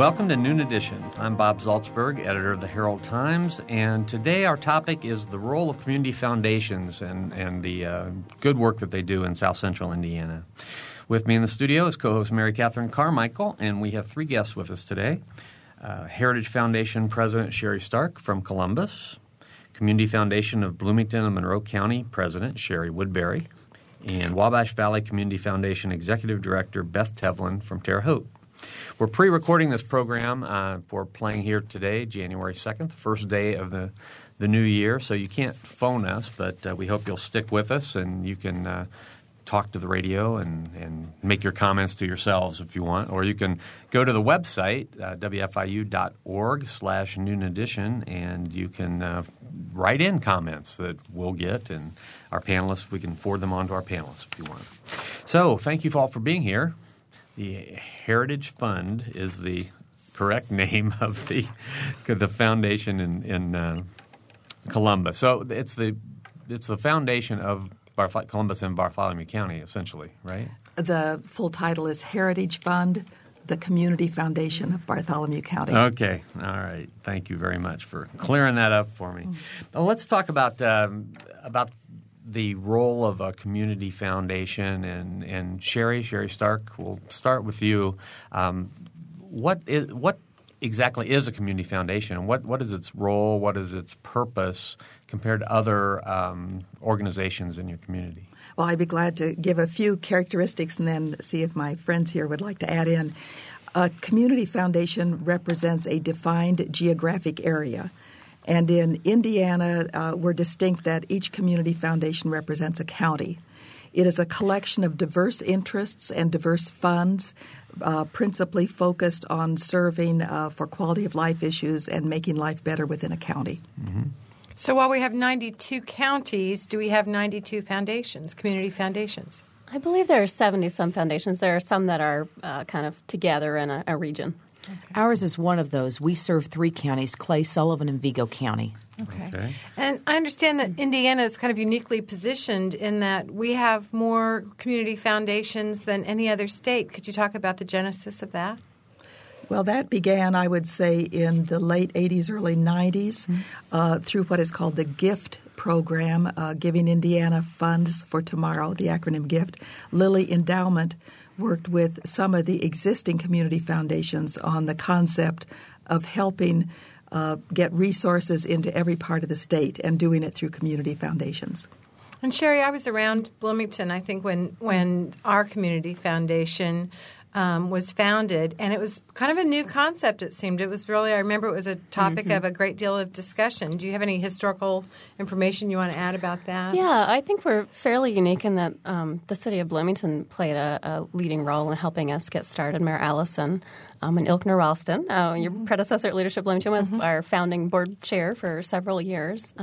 Welcome to Noon Edition. I'm Bob Zaltsberg, editor of the Herald Times, and today our topic is the role of community foundations and, and the uh, good work that they do in South Central Indiana. With me in the studio is co host Mary Catherine Carmichael, and we have three guests with us today uh, Heritage Foundation President Sherry Stark from Columbus, Community Foundation of Bloomington and Monroe County President Sherry Woodbury, and Wabash Valley Community Foundation Executive Director Beth Tevlin from Terre Haute. We're pre-recording this program uh, for playing here today, January 2nd, the first day of the, the new year. So you can't phone us, but uh, we hope you'll stick with us and you can uh, talk to the radio and, and make your comments to yourselves if you want. Or you can go to the website, uh, wfiu.org slash noon edition, and you can uh, write in comments that we'll get. And our panelists, we can forward them on to our panelists if you want. So thank you all for being here. The Heritage Fund is the correct name of the the foundation in, in uh, Columbus. So it's the it's the foundation of Barth- Columbus and Bartholomew County, essentially, right? The full title is Heritage Fund, the Community Foundation of Bartholomew County. Okay, all right. Thank you very much for clearing that up for me. Now, let's talk about um, about the role of a community foundation and, and Sherry, Sherry Stark, we'll start with you. Um, what is what exactly is a community foundation and what, what is its role, what is its purpose compared to other um, organizations in your community? Well, I'd be glad to give a few characteristics and then see if my friends here would like to add in. A community foundation represents a defined geographic area. And in Indiana, uh, we're distinct that each community foundation represents a county. It is a collection of diverse interests and diverse funds, uh, principally focused on serving uh, for quality of life issues and making life better within a county. Mm-hmm. So while we have 92 counties, do we have 92 foundations, community foundations? I believe there are 70 some foundations. There are some that are uh, kind of together in a, a region. Okay. Ours is one of those. We serve three counties Clay, Sullivan, and Vigo County. Okay. okay. And I understand that Indiana is kind of uniquely positioned in that we have more community foundations than any other state. Could you talk about the genesis of that? Well, that began, I would say, in the late 80s, early 90s mm-hmm. uh, through what is called the GIFT program, uh, Giving Indiana Funds for Tomorrow, the acronym GIFT. Lilly Endowment worked with some of the existing community foundations on the concept of helping uh, get resources into every part of the state and doing it through community foundations. And Sherry, I was around Bloomington, I think, when, when our community foundation um, was founded, and it was kind of a new concept. It seemed it was really. I remember it was a topic mm-hmm. of a great deal of discussion. Do you have any historical information you want to add about that? Yeah, I think we're fairly unique in that um, the city of Bloomington played a, a, leading role in helping us get started. Mayor Allison um, and Ilkner Ralston, uh, your mm-hmm. predecessor at Leadership Bloomington, was mm-hmm. our founding board chair for several years.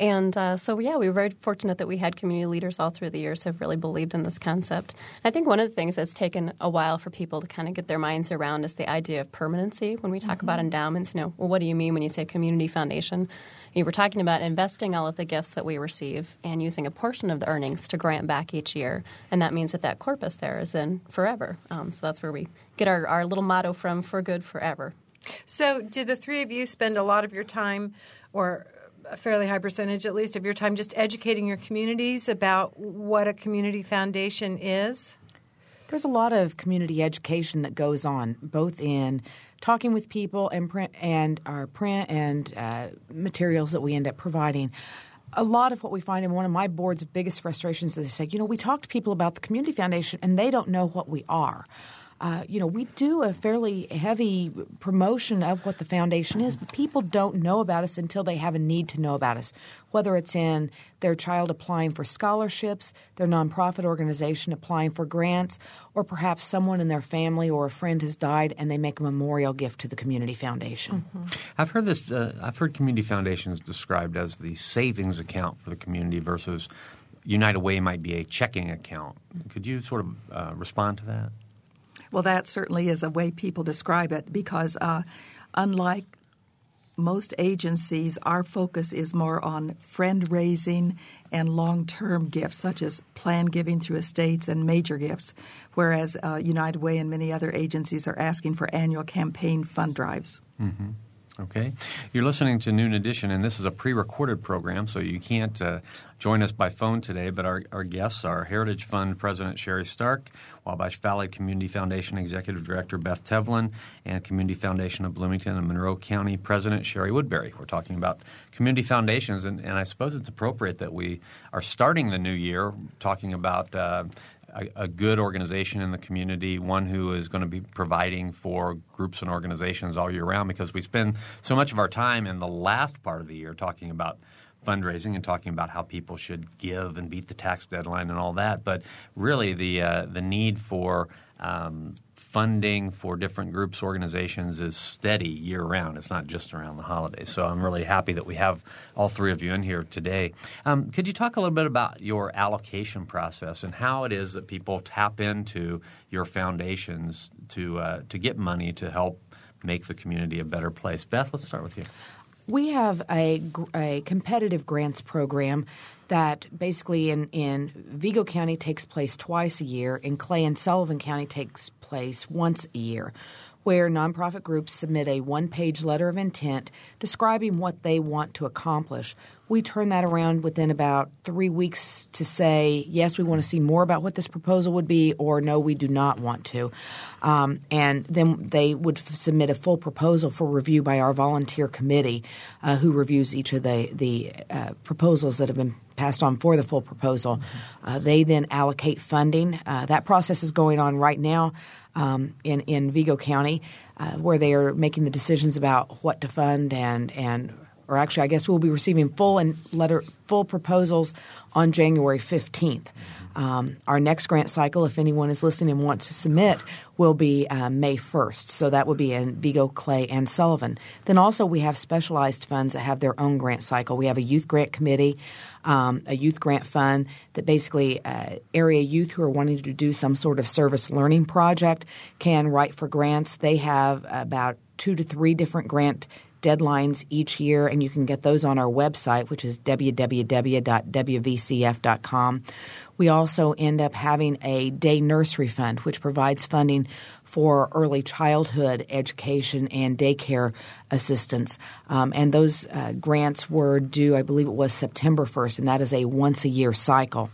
And uh, so, yeah, we were very fortunate that we had community leaders all through the years who have really believed in this concept. I think one of the things that's taken a while for people to kind of get their minds around is the idea of permanency. When we talk mm-hmm. about endowments, you know, well, what do you mean when you say community foundation? You were talking about investing all of the gifts that we receive and using a portion of the earnings to grant back each year. And that means that that corpus there is in forever. Um, so that's where we get our, our little motto from for good forever. So, do the three of you spend a lot of your time or a fairly high percentage, at least, of your time just educating your communities about what a community foundation is? There's a lot of community education that goes on, both in talking with people and print and our print and uh, materials that we end up providing. A lot of what we find in one of my board's biggest frustrations is they say, you know, we talk to people about the community foundation and they don't know what we are uh, you know, we do a fairly heavy promotion of what the foundation is, but people don't know about us until they have a need to know about us, whether it's in their child applying for scholarships, their nonprofit organization applying for grants, or perhaps someone in their family or a friend has died and they make a memorial gift to the community foundation. Mm-hmm. I've heard this. Uh, I've heard community foundations described as the savings account for the community versus United Way might be a checking account. Could you sort of uh, respond to that? Well, that certainly is a way people describe it because, uh, unlike most agencies, our focus is more on friend raising and long term gifts, such as plan giving through estates and major gifts, whereas uh, United Way and many other agencies are asking for annual campaign fund drives. Mm-hmm. Okay. You're listening to Noon Edition, and this is a pre recorded program, so you can't uh, join us by phone today. But our, our guests are Heritage Fund President Sherry Stark, Wabash Valley Community Foundation Executive Director Beth Tevlin, and Community Foundation of Bloomington and Monroe County President Sherry Woodbury. We're talking about community foundations, and, and I suppose it's appropriate that we are starting the new year talking about. Uh, a, a, good organization in the community, one who is going to be providing for groups and organizations all year round because we spend so much of our time in the last part of the year talking about fundraising and talking about how people should give and beat the tax deadline and all that. But really, the uh, the need for um, funding for different groups, organizations is steady year round. It's not just around the holidays. So I'm really happy that we have all three of you in here today. Um, could you talk a little bit about your allocation process and how it is that people tap into your foundations to uh, to get money to help make the community a better place? Beth, let's start with you. We have a, a competitive grants program that basically in, in Vigo County takes place twice a year, in Clay and Sullivan County takes place once a year where nonprofit groups submit a one page letter of intent describing what they want to accomplish. We turn that around within about three weeks to say, yes, we want to see more about what this proposal would be, or no, we do not want to. Um, and then they would f- submit a full proposal for review by our volunteer committee, uh, who reviews each of the, the uh, proposals that have been passed on for the full proposal. Uh, they then allocate funding. Uh, that process is going on right now um, in in Vigo County, uh, where they are making the decisions about what to fund and and or actually, I guess we'll be receiving full and letter full proposals on January fifteenth. Um, our next grant cycle, if anyone is listening and wants to submit, will be uh, May 1st. So that will be in Vigo, Clay, and Sullivan. Then also we have specialized funds that have their own grant cycle. We have a youth grant committee, um, a youth grant fund that basically uh, area youth who are wanting to do some sort of service learning project can write for grants. They have about two to three different grant deadlines each year, and you can get those on our website, which is www.wvcf.com. We also end up having a day nursery fund, which provides funding for early childhood education and daycare assistance. Um, and those uh, grants were due, I believe it was September 1st, and that is a once a year cycle.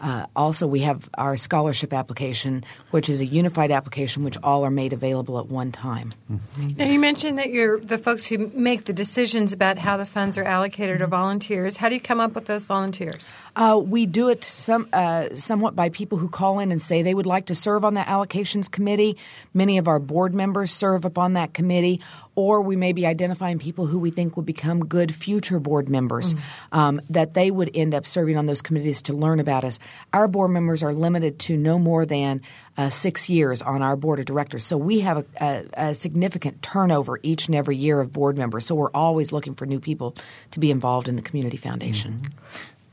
Uh, also, we have our scholarship application, which is a unified application, which all are made available at one time. Mm-hmm. Now, you mentioned that you're the folks who make the decisions about how the funds are allocated are volunteers. How do you come up with those volunteers? Uh, we do it some, uh, somewhat by people who call in and say they would like to serve on the allocations committee. Many of our board members serve upon that committee, or we may be identifying people who we think will become good future board members mm um, that they would end up serving on those committees to learn about us. Our board members are limited to no more than uh, six years on our board of directors, so we have a, a, a, significant turnover each and every year of board members. So we're always looking for new people to be involved in the community foundation.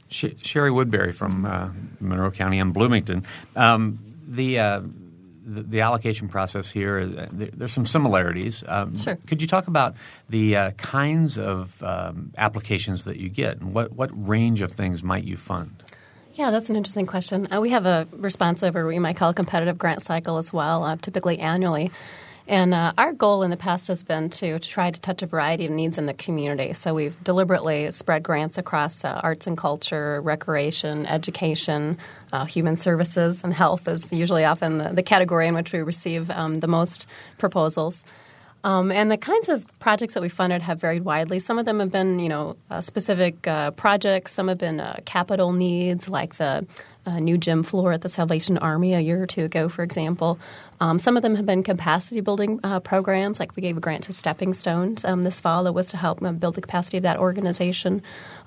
Mm-hmm. Sherry Woodbury from uh, Monroe County and Bloomington. Um, the uh, the, the, allocation process here, uh, there, there's some similarities. Um, sure. Could you talk about the uh, kinds of um, applications that you get and what, what range of things might you fund? Yeah, that's an interesting question. Uh, we have a responsive, or we might call a competitive grant cycle as well, uh, typically annually. And uh, our goal in the past has been to, to, try to touch a variety of needs in the community. So we've deliberately spread grants across uh, arts and culture, recreation, education, uh, human services, and health is usually often the, the category in which we receive um, the most proposals. Um, and the kinds of projects that we funded have varied widely. Some of them have been, you know, uh, specific uh, projects. Some have been uh, capital needs, like the a new gym floor at the Salvation Army a year or two ago, for example. Um, some of them have been capacity building uh, programs, like we gave a grant to Stepping Stones um, this fall that was to help uh, build the capacity of that organization.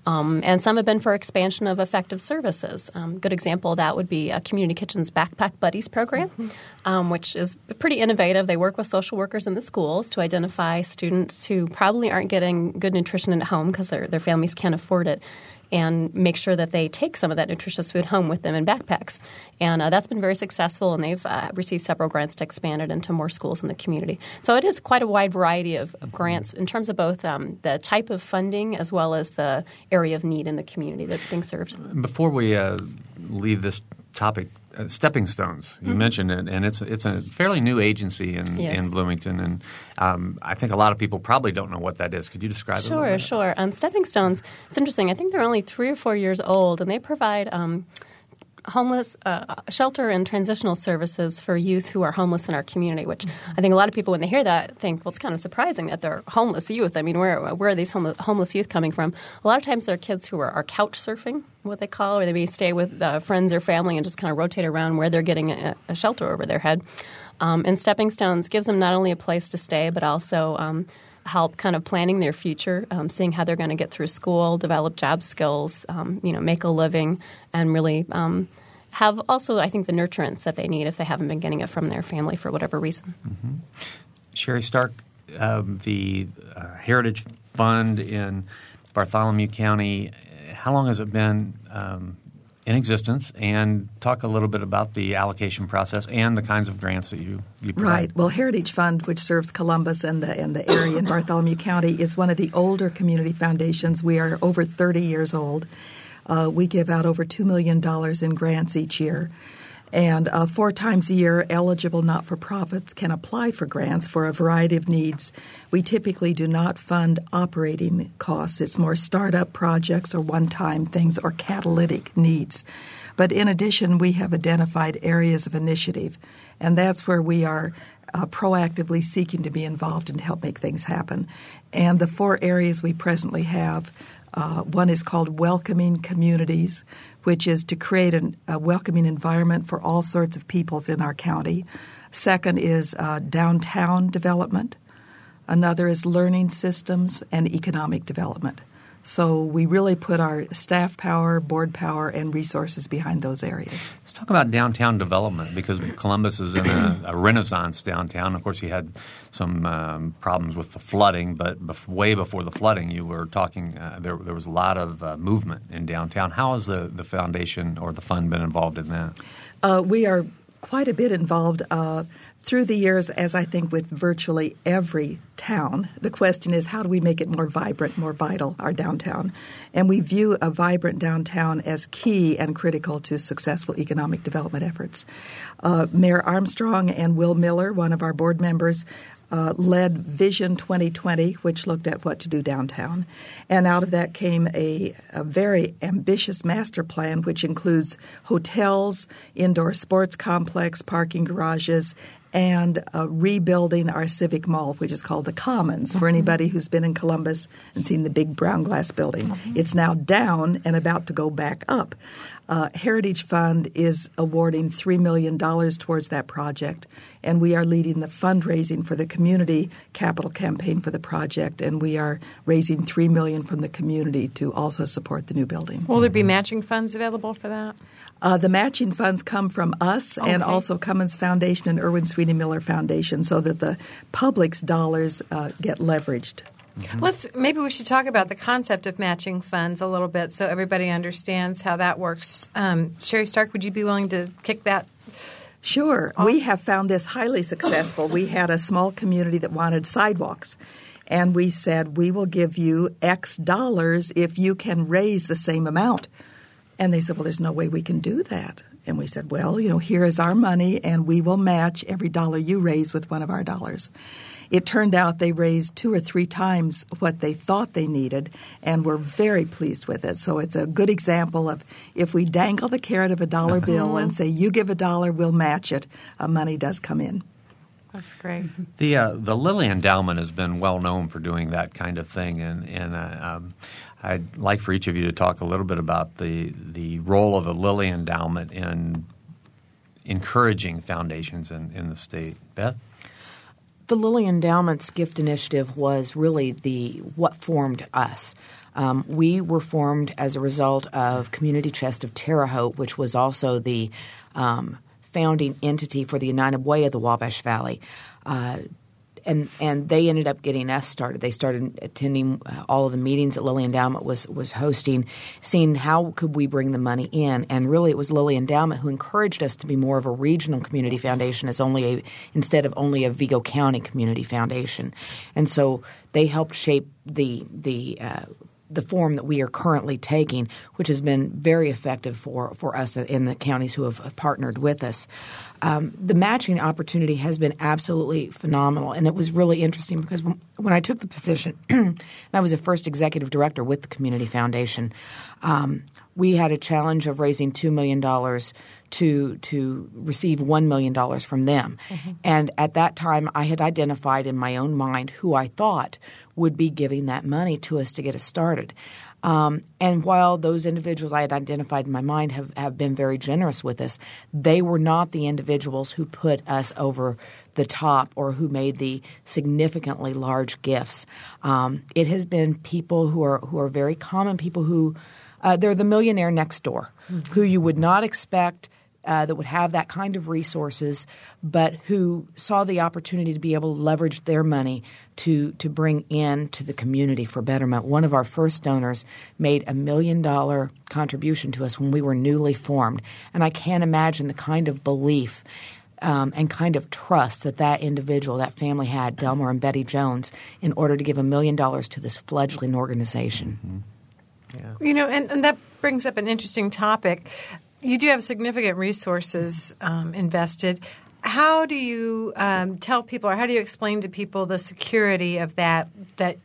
Um, and some have been for expansion of effective services. Um, good example of that would be a Community Kitchens Backpack Buddies program, um, which is pretty innovative. They work with social workers in the schools to identify students who probably aren't getting good nutrition at home because their, their families can't afford it and make sure that they take some of that nutritious food home with them in backpacks. And uh, that's been very successful, and they've uh, received several grants to expand it into more schools in the community. So it is quite a wide variety of, of grants in terms of both um, the type of funding as well as the area of need in the community that's being served. Before we uh, leave this topic, uh, Stepping Stones, you mm-hmm. mentioned it, and it's it's a fairly new agency in, yes. in Bloomington, and um, I think a lot of people probably don't know what that is. Could you describe sure, it? Sure, sure. Um, Stepping Stones, it's interesting. I think they're only three or four years old, and they provide um, – homeless uh, shelter and transitional services for youth who are homeless in our community. Which I think a lot of people, when they hear that, think, well, it's kind of surprising that they're homeless youth. I mean, where where are these homeless youth coming from? A lot of times, they're kids who are, are couch surfing, what they call, or they may stay with uh, friends or family and just kind of rotate around where they're getting a, a shelter over their head. Um, and Stepping Stones gives them not only a place to stay, but also um, help kind of planning their future, um, seeing how they're going to get through school, develop job skills, um, you know, make a living, and really um, have also, I think, the nurturance that they need if they haven't been getting it from their family for whatever reason. Mm-hmm. Sherry Stark, um, the uh, Heritage Fund in Bartholomew County, how long has it been um, in existence and talk a little bit about the allocation process and the kinds of grants that you, you provide. Right. Well, Heritage Fund, which serves Columbus and the, and the area in Bartholomew County, is one of the older community foundations. We are over 30 years old. Uh, we give out over $2 million in grants each year. And uh, four times a year, eligible not for profits can apply for grants for a variety of needs. We typically do not fund operating costs, it's more startup projects or one time things or catalytic needs. But in addition, we have identified areas of initiative, and that's where we are uh, proactively seeking to be involved and help make things happen. And the four areas we presently have uh, one is called Welcoming Communities, which is to create an, a welcoming environment for all sorts of peoples in our county. Second is uh, downtown development. Another is learning systems and economic development. So we really put our staff power, board power, and resources behind those areas. Let's talk about downtown development because Columbus is in a, a renaissance downtown. Of course, you had some um, problems with the flooding, but bef- way before the flooding, you were talking. Uh, there, there was a lot of uh, movement in downtown. How has the, the foundation or the fund been involved in that? Uh, we are quite a bit involved uh, through the years, as I think with virtually every town, the question is how do we make it more vibrant, more vital, our downtown? And we view a vibrant downtown as key and critical to successful economic development efforts. Uh, Mayor Armstrong and Will Miller, one of our board members, uh, led Vision 2020, which looked at what to do downtown. And out of that came a, a, very ambitious master plan, which includes hotels, indoor sports complex, parking garages, and uh, rebuilding our civic mall, which is called the Commons. For mm-hmm. anybody who's been in Columbus and seen the big brown glass building, mm-hmm. it's now down and about to go back up. Uh, Heritage Fund is awarding $3 million towards that project, and we are leading the fundraising for the community capital campaign for the project, and we are raising 3 million from the community to also support the new building. Will there be matching funds available for that? Uh, the matching funds come from us okay. and also Cummins Foundation and Irwin Sweeney Miller Foundation so that the public's dollars uh, get leveraged. Mm-hmm. Let's maybe we should talk about the concept of matching funds a little bit so everybody understands how that works. Um, Sherry Stark, would you be willing to kick that Sure. We have found this highly successful. we had a small community that wanted sidewalks. And we said, we will give you X dollars if you can raise the same amount. And they said, Well, there's no way we can do that. And we said, Well, you know, here is our money, and we will match every dollar you raise with one of our dollars. It turned out they raised two or three times what they thought they needed and were very pleased with it. So it's a good example of if we dangle the carrot of a dollar bill and say, You give a dollar, we'll match it, uh, money does come in. That's great. The uh, the Lilly Endowment has been well known for doing that kind of thing, and and uh, um, I'd like for each of you to talk a little bit about the the role of the Lilly Endowment in encouraging foundations in, in the state. Beth? The Lilly Endowment's gift initiative was really the what formed us. Um, we were formed as a result of Community Chest of Terre Haute, which was also the um, founding entity for the United Way of the Wabash Valley. Uh, and and they ended up getting us started. They started attending uh, all of the meetings that Lilly Endowment was was hosting, seeing how could we bring the money in. And really, it was Lilly Endowment who encouraged us to be more of a regional community foundation as only a instead of only a Vigo County community foundation. And so they helped shape the the uh, the form that we are currently taking, which has been very effective for, for us in the counties who have, have partnered with us. Um, the matching opportunity has been absolutely phenomenal, and it was really interesting because when, when I took the position, and I was a first executive director with the Community Foundation, um, we had a challenge of raising $2 million to to receive one million dollars from them. Mm-hmm. And at that time, I had identified in my own mind who I thought would be giving that money to us to get us started. Um, and while those individuals I had identified in my mind have, have been very generous with us, they were not the individuals who put us over the top or who made the significantly large gifts. Um, it has been people who are who are very common people who uh, they're the millionaire next door, mm-hmm. who you would not expect uh, that would have that kind of resources, but who saw the opportunity to be able to leverage their money to to bring in to the community for betterment. One of our first donors made a million dollar contribution to us when we were newly formed, and I can't imagine the kind of belief. Um, and kind of trust that that individual, that family had, Delmer and Betty Jones, in order to give a million dollars to this fledgling organization. Mm-hmm. Yeah. You know, and, and that brings up an interesting topic you do have significant resources um, invested. How do you um, tell people, or how do you explain to people the security of that? That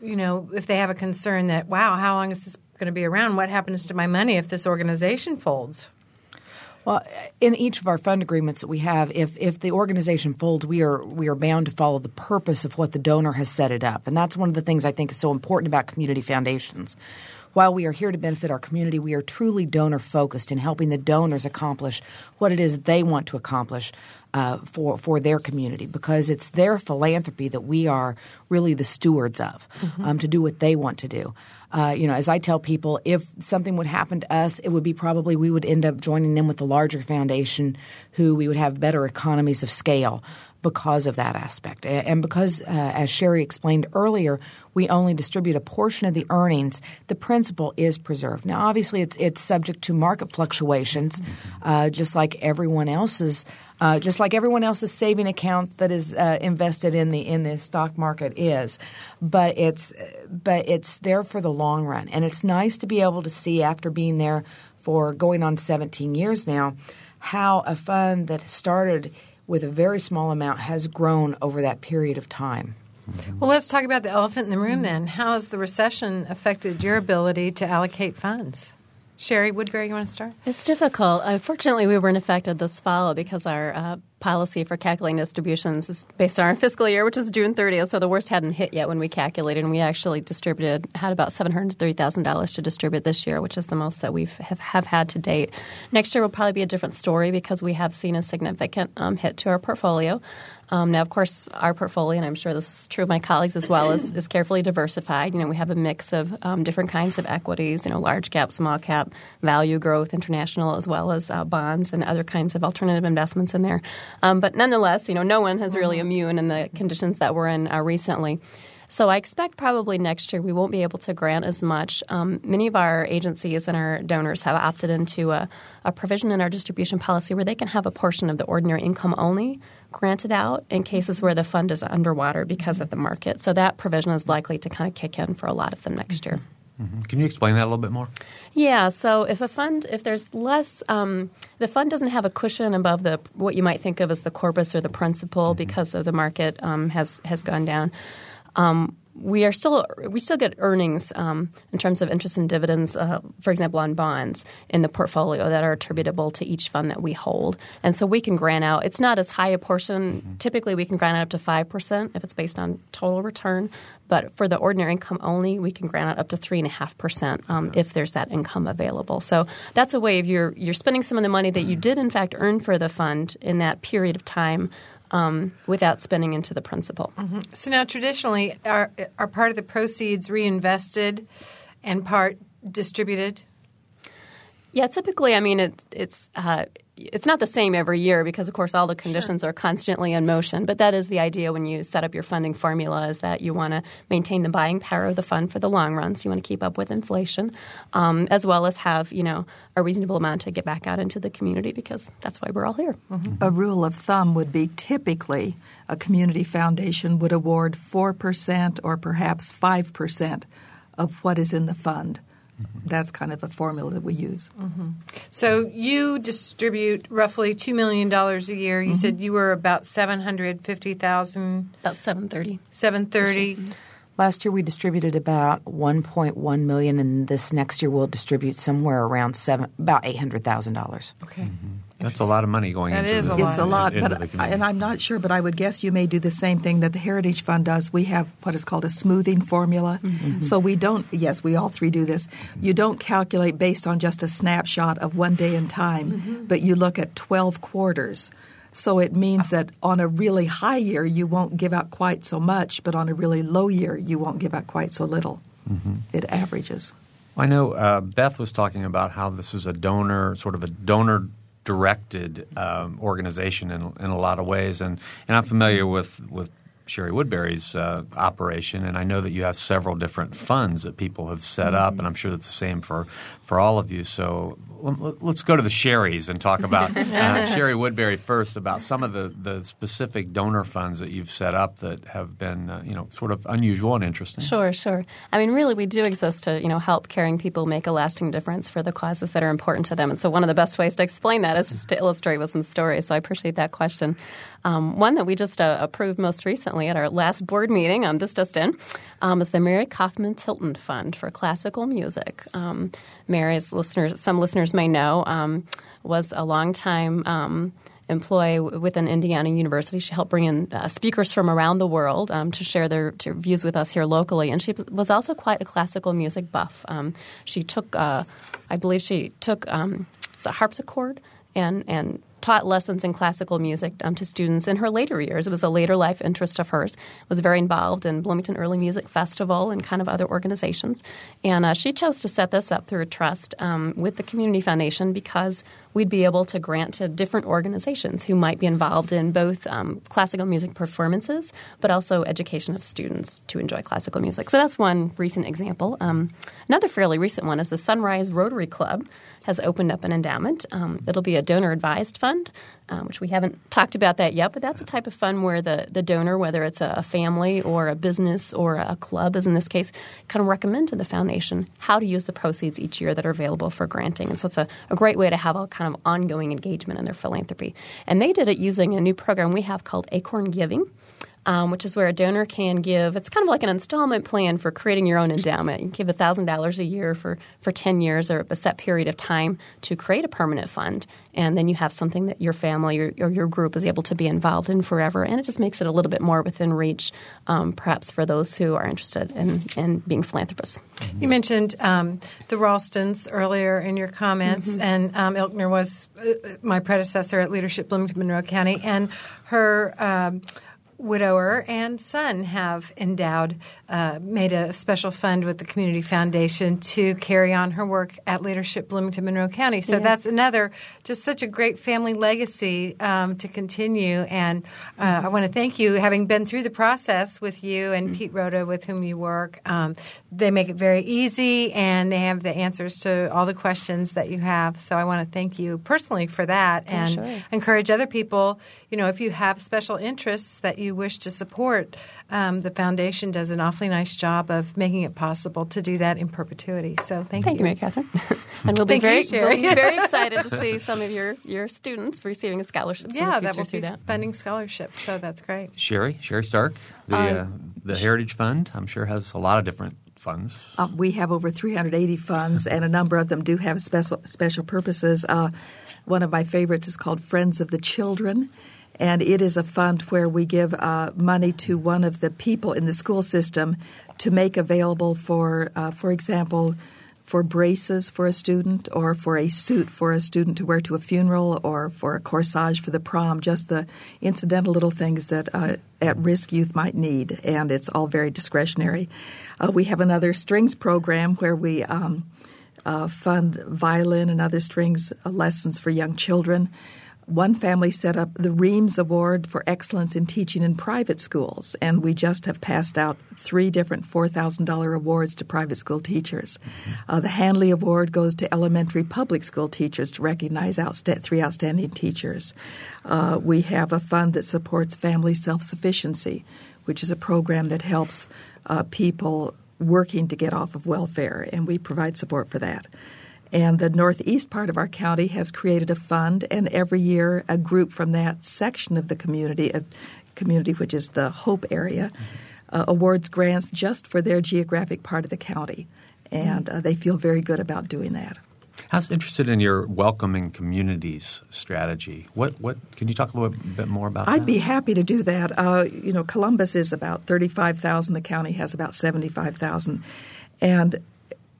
you know, if they have a concern that, wow, how long is this going to be around? What happens to my money if this organization folds? Well, in each of our fund agreements that we have, if if the organization folds, we are we are bound to follow the purpose of what the donor has set it up, and that's one of the things I think is so important about community foundations while we are here to benefit our community, we are truly donor focused in helping the donors accomplish what it is they want to accomplish uh, for for their community because it's their philanthropy that we are really the stewards of mm-hmm. um, to do what they want to do. Uh, you know, as I tell people, if something would happen to us, it would be probably we would end up joining them with a larger foundation, who we would have better economies of scale because of that aspect. And because, uh, as Sherry explained earlier, we only distribute a portion of the earnings, the principal is preserved. Now, obviously, it's, it's subject to market fluctuations, uh, just like everyone else's. Uh, just like everyone else's saving account that is uh, invested in the in the stock market is, but it's but it's there for the long run, and it's nice to be able to see after being there for going on 17 years now, how a fund that started with a very small amount has grown over that period of time. Well, let's talk about the elephant in the room then. How has the recession affected your ability to allocate funds? Sherry Woodbury, you want to start? It's difficult. Unfortunately, we weren't affected this fall because our uh, policy for calculating distributions is based on our fiscal year, which was June 30th. So the worst hadn't hit yet when we calculated, and we actually distributed had about seven hundred thirty thousand dollars to distribute this year, which is the most that we have, have had to date. Next year will probably be a different story because we have seen a significant um, hit to our portfolio. Um, now, of course, our portfolio, and I'm sure this is true of my colleagues as well, is, is carefully diversified. You know, we have a mix of um, different kinds of equities, you know, large cap, small cap, value growth, international, as well as uh, bonds and other kinds of alternative investments in there. Um, but nonetheless, you know, no one has really immune in the conditions that we're in uh, recently. So I expect probably next year we won't be able to grant as much. Um, many of our agencies and our donors have opted into a, a, provision in our distribution policy where they can have a portion of the ordinary income only granted out in cases where the fund is underwater because of the market. So that provision is likely to kind of kick in for a lot of them next year. Mm-hmm. Can you explain that a little bit more? Yeah. So if a fund, if there's less, um, the fund doesn't have a cushion above the what you might think of as the corpus or the principal mm-hmm. because of the market um, has has gone down. Um, we are still we still get earnings um, in terms of interest and dividends, uh, for example, on bonds in the portfolio that are attributable to each fund that we hold, and so we can grant out. It's not as high a portion. Mm-hmm. Typically, we can grant out up to five percent if it's based on total return, but for the ordinary income only, we can grant out up to three and a half percent um, if there's that income available. So that's a way of you're you're spending some of the money that you did in fact earn for the fund in that period of time um, without spending into the principal. Mm-hmm. So now, traditionally, are are part of the proceeds reinvested and part distributed? Yeah, typically, I mean, it, it's uh, it's not the same every year because, of course, all the conditions sure. are constantly in motion. But that is the idea when you set up your funding formula is that you want to maintain the buying power of the fund for the long run. So you want to keep up with inflation, um, as well as have you know a reasonable amount to get back out into the community because that's why we're all here. Mm-hmm. A rule of thumb would be typically a community foundation would award four percent or perhaps five percent of what is in the fund. That's kind of a formula that we use. Mm-hmm. So you distribute roughly two million dollars a year. You mm-hmm. said you were about seven hundred fifty thousand. About seven thirty. Seven thirty. Last year we distributed about 1.1 million, and this next year we'll distribute somewhere around seven, about eight hundred thousand dollars. Okay. Mm-hmm. That's a lot of money going that into is the, a lot. It's a lot, but and I'm not sure, but I would guess you may do the same thing that the Heritage Fund does. We have what is called a smoothing formula. Mm-hmm. So we don't. Yes, we all three do this. You don't calculate based on just a snapshot of one day in time, mm-hmm. but you look at 12 quarters. So it means that on a really high year, you won't give out quite so much, but on a really low year, you won't give out quite so little. Mm-hmm. It averages. I know uh, Beth was talking about how this is a donor, sort of a donor directed um, organization in, in a lot of ways, and, and I'm familiar with, with Sherry Woodbury's uh, operation, and I know that you have several different funds that people have set up, and I'm sure that's the same for, for all of you. So let's go to the Sherrys and talk about uh, Sherry Woodbury first about some of the, the specific donor funds that you've set up that have been uh, you know sort of unusual and interesting. Sure, sure. I mean, really, we do exist to you know help caring people make a lasting difference for the causes that are important to them, and so one of the best ways to explain that is just to illustrate with some stories. So I appreciate that question. Um, one that we just uh, approved most recently at our last board meeting, um, this just in, um, is the Mary Kaufman Tilton Fund for Classical Music. Um, Mary's listeners, some listeners may know, um, was a long time um, employee within Indiana University. She helped bring in uh, speakers from around the world um, to share their to views with us here locally. And she was also quite a classical music buff. Um, she took, uh, I believe, she took um, a harpsichord and and taught lessons in classical music um, to students in her later years. It was a later life interest of hers. Was very involved in Bloomington Early Music Festival and kind of other organizations. And uh, she chose to set this up through a trust um, with the Community Foundation because we'd be able to grant to different organizations who might be involved in both um, classical music performances, but also education of students to enjoy classical music. So that's one recent example. Um, another fairly recent one is the Sunrise Rotary Club has opened up an endowment. Um, it'll be a donor advised fund um, which we haven't talked about that yet, but that's a type of fund where the, the donor, whether it's a, family or a business or a club, as in this case, kind of recommend to the foundation how to use the proceeds each year that are available for granting. And so it's a, a great way to have a kind of ongoing engagement in their philanthropy. And they did it using a new program we have called Acorn Giving um, which is where a donor can give. It's kind of like an installment plan for creating your own endowment. You can give thousand dollars a year for for ten years or a set period of time to create a permanent fund, and then you have something that your family or, or your group is able to be involved in forever. And it just makes it a little bit more within reach, um, perhaps for those who are interested in, in being philanthropists. You mentioned um, the Ralstons earlier in your comments, mm-hmm. and um, Ilkner was uh, my predecessor at Leadership Bloomington Monroe County, and her um, widower and son have endowed, uh, made a special fund with the Community Foundation to carry on her work at Leadership Bloomington Monroe County. So yes. that's another, just such a great family legacy um, to continue. And uh, mm-hmm. I want to thank you, having been through the process with you and mm-hmm. Pete Rhoda, with whom you work. Um, they make it very easy and they have the answers to all the questions that you have. So I want to thank you personally for that and sure. encourage other people, you know, if you have special interests that you you wish to support, um, the foundation does an awfully nice job of making it possible to do that in perpetuity. So thank, you. thank you. Mary Catherine. and we'll be very, you, we'll be very excited to see some of your, your students receiving scholarships yeah, that will be that. funding scholarships. So that's great. Sherry, Sherry Stark, the, uh, uh, the Heritage Fund, I'm sure has a lot of different funds? Uh, we have over 380 funds, and a number of them do have special special purposes. Uh, one of my favorites is called Friends of the Children, and it is a fund where we give uh, money to one of the people in the school system to make available for, uh, for example, for braces for a student or for a suit for a student to wear to a funeral or for a corsage for the prom, just the incidental little things that uh, at risk youth might need, and it's all very discretionary. Uh, we have another strings program where we um, uh, fund violin and other strings uh, lessons for young children. One family set up the Reams Award for Excellence in Teaching in Private Schools, and we just have passed out three different $4,000 awards to private school teachers. Uh, the Hanley Award goes to elementary public school teachers to recognize outsta- three outstanding teachers. Uh, we have a fund that supports family self sufficiency, which is a program that helps uh, people working to get off of welfare, and we provide support for that. And the northeast part of our county has created a fund, and every year a group from that section of the community, a community which is the Hope area, uh, awards grants just for their geographic part of the county. And uh, they feel very good about doing that. I was interested in your welcoming communities strategy. What what can you talk a little bit more about? That? I'd that? be happy to do that. Uh, you know, Columbus is about thirty five thousand. The county has about seventy five thousand, and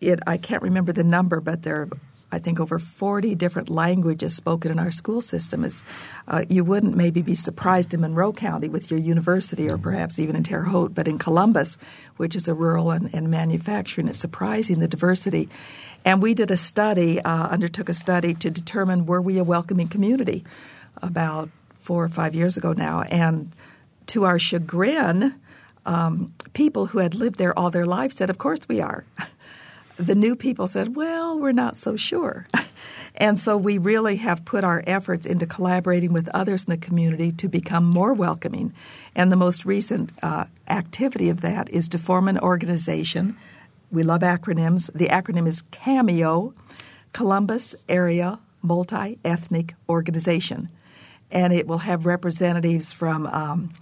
it I can't remember the number, but there are I think over 40 different languages spoken in our school system. Is uh, you wouldn't maybe be surprised in Monroe County with your university, or perhaps even in Terre Haute, but in Columbus, which is a rural and, and manufacturing, it's surprising the diversity. And we did a study, uh, undertook a study to determine were we a welcoming community about four or five years ago now, and to our chagrin. Um, people who had lived there all their lives said, Of course we are. the new people said, well, we're not so sure. and so we really have put our efforts into collaborating with others in the community to become more welcoming. And the most recent uh, activity of that is to form an organization. We love acronyms. The acronym is CAMEO, Columbus Area Multi Ethnic Organization. And it will have representatives from um,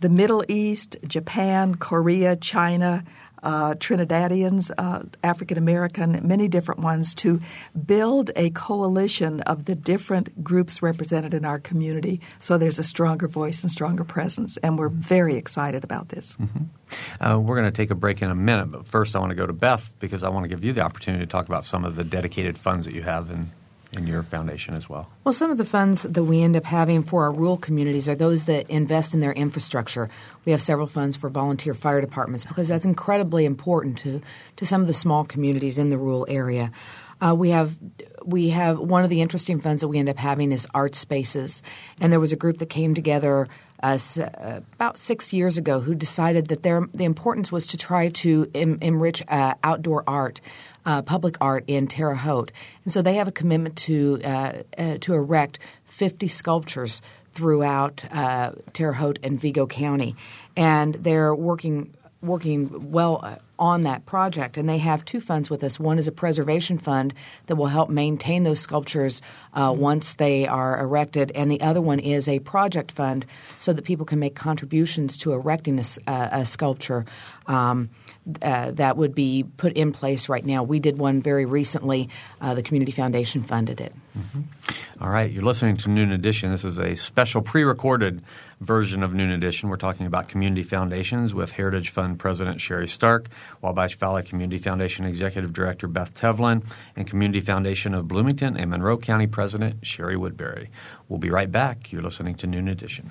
the Middle East, Japan, Korea, China, uh, Trinidadians, uh, African American, many different ones, to build a coalition of the different groups represented in our community so there's a stronger voice and stronger presence. And we're very excited about this. Mm-hmm. Uh, we're going to take a break in a minute, but first I want to go to Beth because I want to give you the opportunity to talk about some of the dedicated funds that you have in in your foundation as well? Well, some of the funds that we end up having for our rural communities are those that invest in their infrastructure. We have several funds for volunteer fire departments because that's incredibly important to, to some of the small communities in the rural area. Uh, we have we have one of the interesting funds that we end up having is art spaces, and there was a group that came together uh, uh, about six years ago who decided that their the importance was to try to em- enrich uh, outdoor art uh, public art in Terre Haute, and so they have a commitment to uh, uh, to erect 50 sculptures throughout uh, Terre Haute and Vigo County, and they're working working well uh, on that project. And they have two funds with us. One is a preservation fund that will help maintain those sculptures uh, once they are erected, and the other one is a project fund so that people can make contributions to erecting a, a sculpture. Um, uh, that would be put in place right now. We did one very recently. Uh, the Community Foundation funded it. Mm-hmm. All right, you're listening to Noon Edition. This is a special pre recorded version of Noon Edition. We're talking about community foundations with Heritage Fund President Sherry Stark, Wabash Valley Community Foundation Executive Director Beth Tevlin, and Community Foundation of Bloomington and Monroe County President Sherry Woodbury. We'll be right back. You're listening to Noon Edition.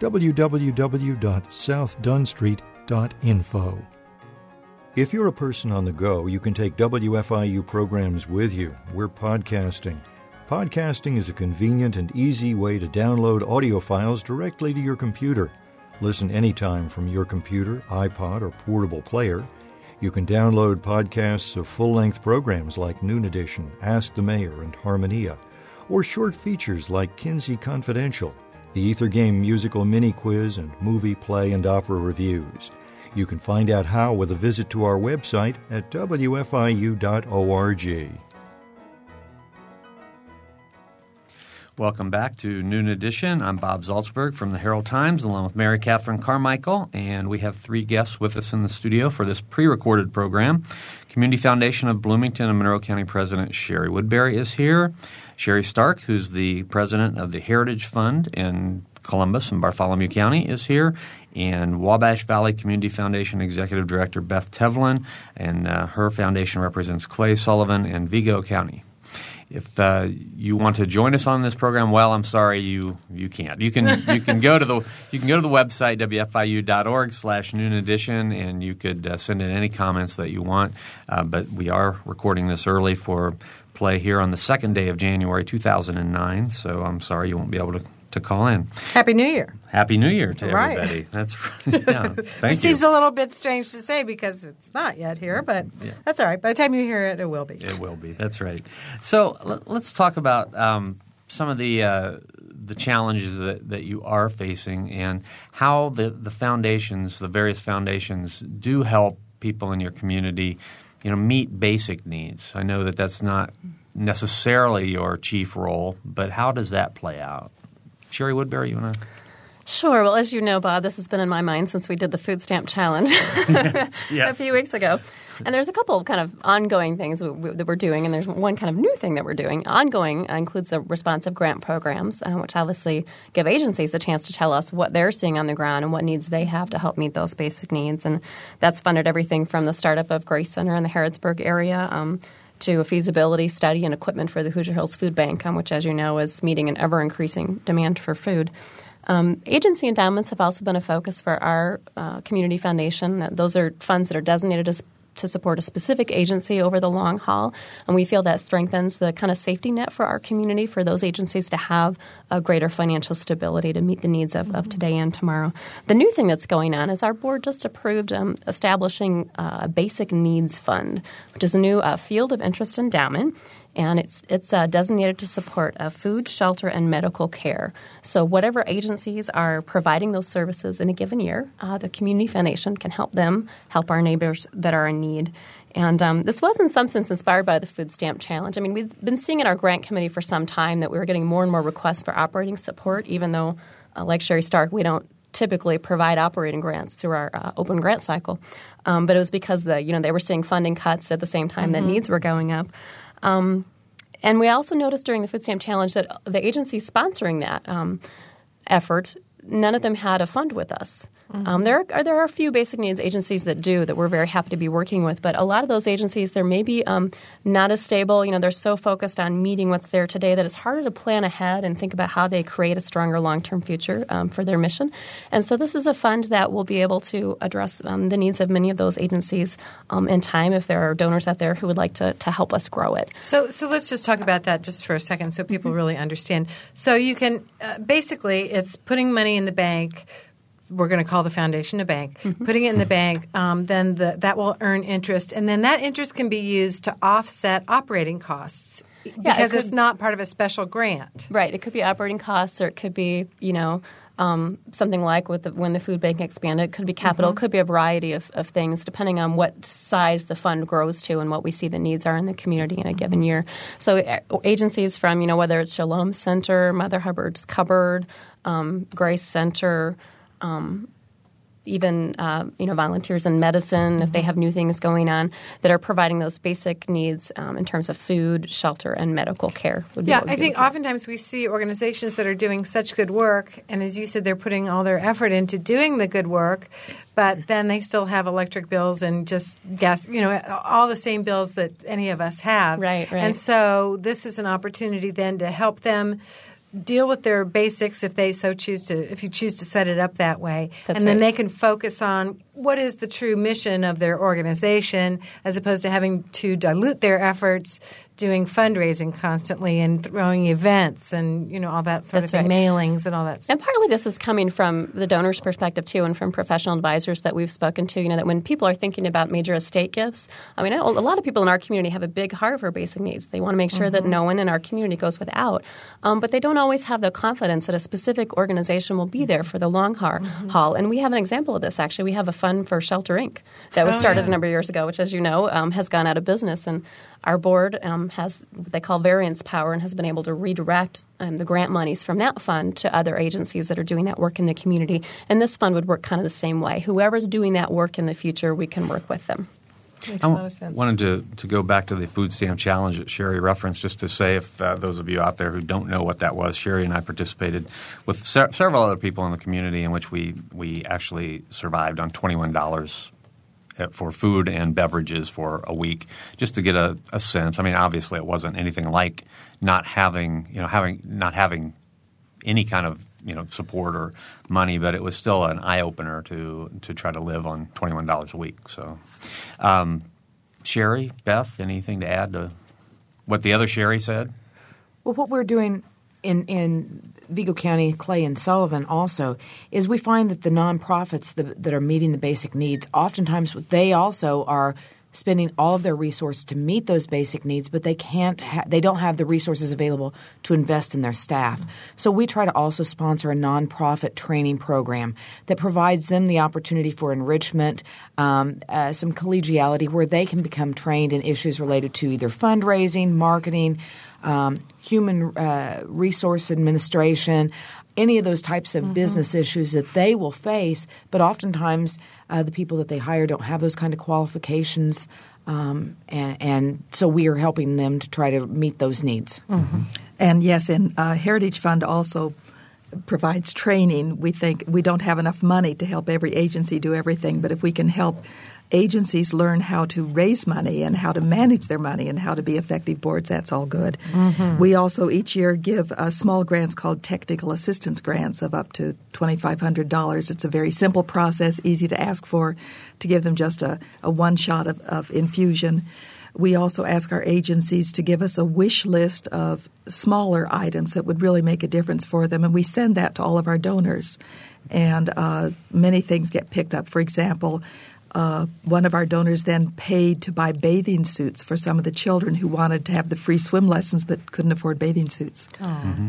www.southdunstreet.info. If you're a person on the go, you can take WFIU programs with you. We're podcasting. Podcasting is a convenient and easy way to download audio files directly to your computer. Listen anytime from your computer, iPod, or portable player. You can download podcasts of full length programs like Noon Edition, Ask the Mayor, and Harmonia, or short features like Kinsey Confidential the Ether Game musical mini quiz, and movie, play, and opera reviews. You can find out how with a visit to our website at wfiu.org. Welcome back to Noon Edition. I'm Bob Zaltsberg from the Herald Times, along with Mary Catherine Carmichael, and we have three guests with us in the studio for this pre-recorded program. Community Foundation of Bloomington and Monroe County President Sherry Woodbury is here. Sherry Stark, who's the president of the Heritage Fund in Columbus and Bartholomew County, is here, and Wabash Valley Community Foundation Executive Director Beth Tevlin, and uh, her foundation represents Clay Sullivan and Vigo County. If uh, you want to join us on this program, well, I'm sorry you you can't. You can you can go to the you can go to the website wfiu.org slash noon edition, and you could uh, send in any comments that you want. Uh, but we are recording this early for play here on the second day of January 2009. So I'm sorry you won't be able to to call in. Happy New Year. Happy New Year to Right. everybody. That's yeah. Thank It you. seems a little bit strange to say because it's not yet here, but Yeah. that's all right. By the time you hear it, it will be. It will be. That's right. So let's talk about um, some of the uh, the challenges that, that you are facing and how the, the foundations, the various foundations, do help people in your community, you know, meet basic needs. I know that that's not necessarily your chief role, but how does that play out? Sherry Woodbury, you want to? Sure. Well, as you know, Bob, this has been in my mind since we did the food stamp challenge a few weeks ago. And there's a couple of kind of ongoing things we- we- that we're doing, and there's one kind of new thing that we're doing. Ongoing uh, includes the responsive grant programs, uh, which obviously give agencies a chance to tell us what they're seeing on the ground and what needs they have to help meet those basic needs. And that's funded everything from the startup of Grace Center in the Harrodsburg area. Um, to a feasibility study and equipment for the Hoosier Hills Food Bank, um, which, as you know, is meeting an ever increasing demand for food. Um, agency endowments have also been a focus for our uh, community foundation. Those are funds that are designated as to support a specific agency over the long haul, and we feel that strengthens the kind of safety net for our community for those agencies to have a greater financial stability to meet the needs of, of today and tomorrow. The new thing that's going on is our board just approved um, establishing uh, a basic needs fund, which is a new uh, field of interest endowment and it's it's uh, designated to support uh, food, shelter, and medical care. So whatever agencies are providing those services in a given year, uh, the community foundation can help them help our neighbors that are in need. And um, this was, in some sense, inspired by the food stamp challenge. I mean, we've been seeing in our grant committee for some time that we were getting more and more requests for operating support, even though, uh, like Sherry Stark, we don't typically provide operating grants through our uh, open grant cycle. Um, but it was because the you know they were seeing funding cuts at the same time that needs were going up. Um, and we also noticed during the Food Stamp Challenge that the agencies sponsoring that um, effort, none of them had a fund with us. Um, there, are, there are a few basic needs agencies that do that we're very happy to be working with, but a lot of those agencies, they're maybe um, not as stable. You know, they're so focused on meeting what's there today that it's harder to plan ahead and think about how they create a stronger long-term future um, for their mission. And so, this is a fund that will be able to address um, the needs of many of those agencies um, in time. If there are donors out there who would like to, to help us grow it. So, so let's just talk about that just for a second, so people really understand. So, you can uh, basically, it's putting money in the bank. We're going to call the foundation a bank. Putting it in the bank, um, then the, that will earn interest, and then that interest can be used to offset operating costs because could- it's not part of a special grant. Right. It could be operating costs, or it could be, you know, um, something like with the, when the food bank expanded. It could be capital. It could be a variety of, of things, depending on what size the fund grows to and what we see the needs are in the community in a given year. So agencies from, you know, whether it's Shalom Center, Mother Hubbard's Cupboard, um, Grace Center. Um, even uh, you know volunteers in medicine if they have new things going on that are providing those basic needs um, in terms of food, shelter, and medical care. Would be Yeah, I think oftentimes we see organizations that are doing such good work, and as you said, they're putting all their effort into doing the good work, but then they still have electric bills and just gas, you know, all the same bills that any of us have. Right, right. And so this is an opportunity then to help them deal with their basics if they so choose to if you choose to set it up that way That's and then right. they can focus on what is the true mission of their organization as opposed to having to dilute their efforts doing fundraising constantly and throwing events and you know all that sort That's of thing, right. mailings and all that stuff. And partly this is coming from the donor's perspective too, and from professional advisors that we've spoken to. You know that when people are thinking about major estate gifts, I mean, a lot of people in our community have a big heart for basic needs. They want to make sure that no one in our community goes without, um, but they don't always have the confidence that a specific organization will be there for the long haul. haul. And we have an example of this, actually. We have a fund for Shelter Inc. that was Oh, started yeah. a number of years ago, which, as you know, um, has gone out of business. And our board um, has what they call variance power and has been able to redirect um, the grant monies from that fund to other agencies that are doing that work in the community. And this fund would work kind of the same way. Whoever's doing that work in the future, we can work with them. Makes I a w- lot of sense. wanted to, to go back to the food stamp challenge that Sherry referenced, just to say if uh, those of you out there who don't know what that was, Sherry and I participated with se- several other people in the community in which we, we actually survived on $21 at- for food and beverages for a week, just to get a, a sense. I mean, obviously, it wasn't anything like not having you know having not having any kind of you know support or money, but it was still an eye opener to to try to live on twenty one dollars a week. So, um, Sherry, Beth, anything to add to what the other Sherry said? Well, what we're doing in in Vigo County, Clay and Sullivan also is we find that the nonprofits that, that are meeting the basic needs, oftentimes they also are spending all of their resources to meet those basic needs, but they can't. Ha- they don't have the resources available to invest in their staff. So we try to also sponsor a nonprofit training program that provides them the opportunity for enrichment, um, uh, some collegiality, where they can become trained in issues related to either fundraising, marketing um, human uh, resource administration, any of those types of business issues that they will face. But oftentimes, uh, the people that they hire don't have those kind of qualifications. Um, and, and so we are helping them to try to meet those needs. And yes, and uh, Heritage Fund also provides training. We think we don't have enough money to help every agency do everything, but if we can help agencies learn how to raise money and how to manage their money and how to be effective boards, that's all good. We also each year give uh, small grants called technical assistance grants of up to $2,500. It's a very simple process, easy to ask for, to give them just a, a one shot of, of infusion. We also ask our agencies to give us a wish list of smaller items that would really make a difference for them, and we send that to all of our donors. And uh, many things get picked up. For example, uh, one of our donors then paid to buy bathing suits for some of the children who wanted to have the free swim lessons but couldn't afford bathing suits.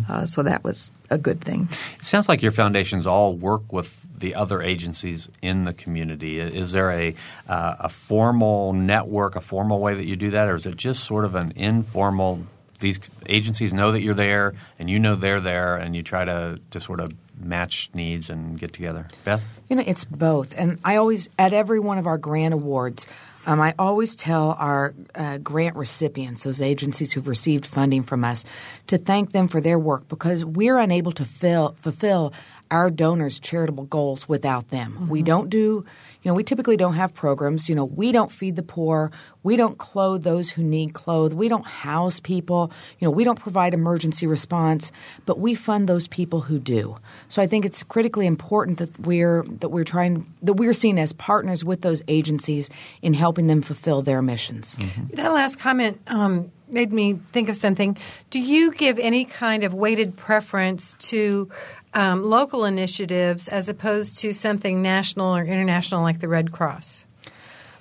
Uh, so that was a good thing. It sounds like your foundations all work with the other agencies in the community. Is there a uh, a formal network, a formal way that you do that, or is it just sort of an informal? These agencies know that you're there, and you know they're there, and you try to to sort of match needs and get together. Beth, You know, it's both. And I always, at every one of our grant awards, um, I always tell our uh, grant recipients, those agencies who've received funding from us, to thank them for their work because we're unable to fill, fulfill our donors' charitable goals without them. We don't do, you know, we typically don't have programs. You know, we don't feed the poor. We don't clothe those who need clothes. We don't house people. You know, we don't provide emergency response, but we fund those people who do. So I think it's critically important that we're that we're trying that we're seen as partners with those agencies in helping them fulfill their missions. That last comment um, made me think of something. Do you give any kind of weighted preference to um, local initiatives as opposed to something national or international like the Red Cross?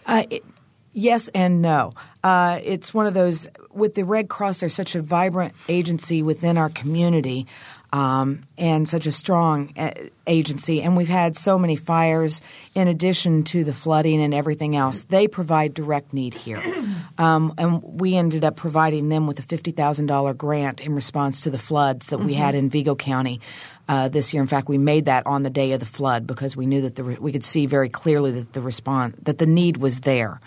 Uh, it, yes and no. Uh, it's one of those with the Red Cross. They're such a vibrant agency within our community. Um, and such a strong uh, agency, and we've had so many fires in addition to the flooding and everything else. They provide direct need here, um, and we ended up providing them with a fifty thousand dollar grant in response to the floods that we had in Vigo County uh, this year. In fact, we made that on the day of the flood because we knew that the re- we could see very clearly that the response that the need was there.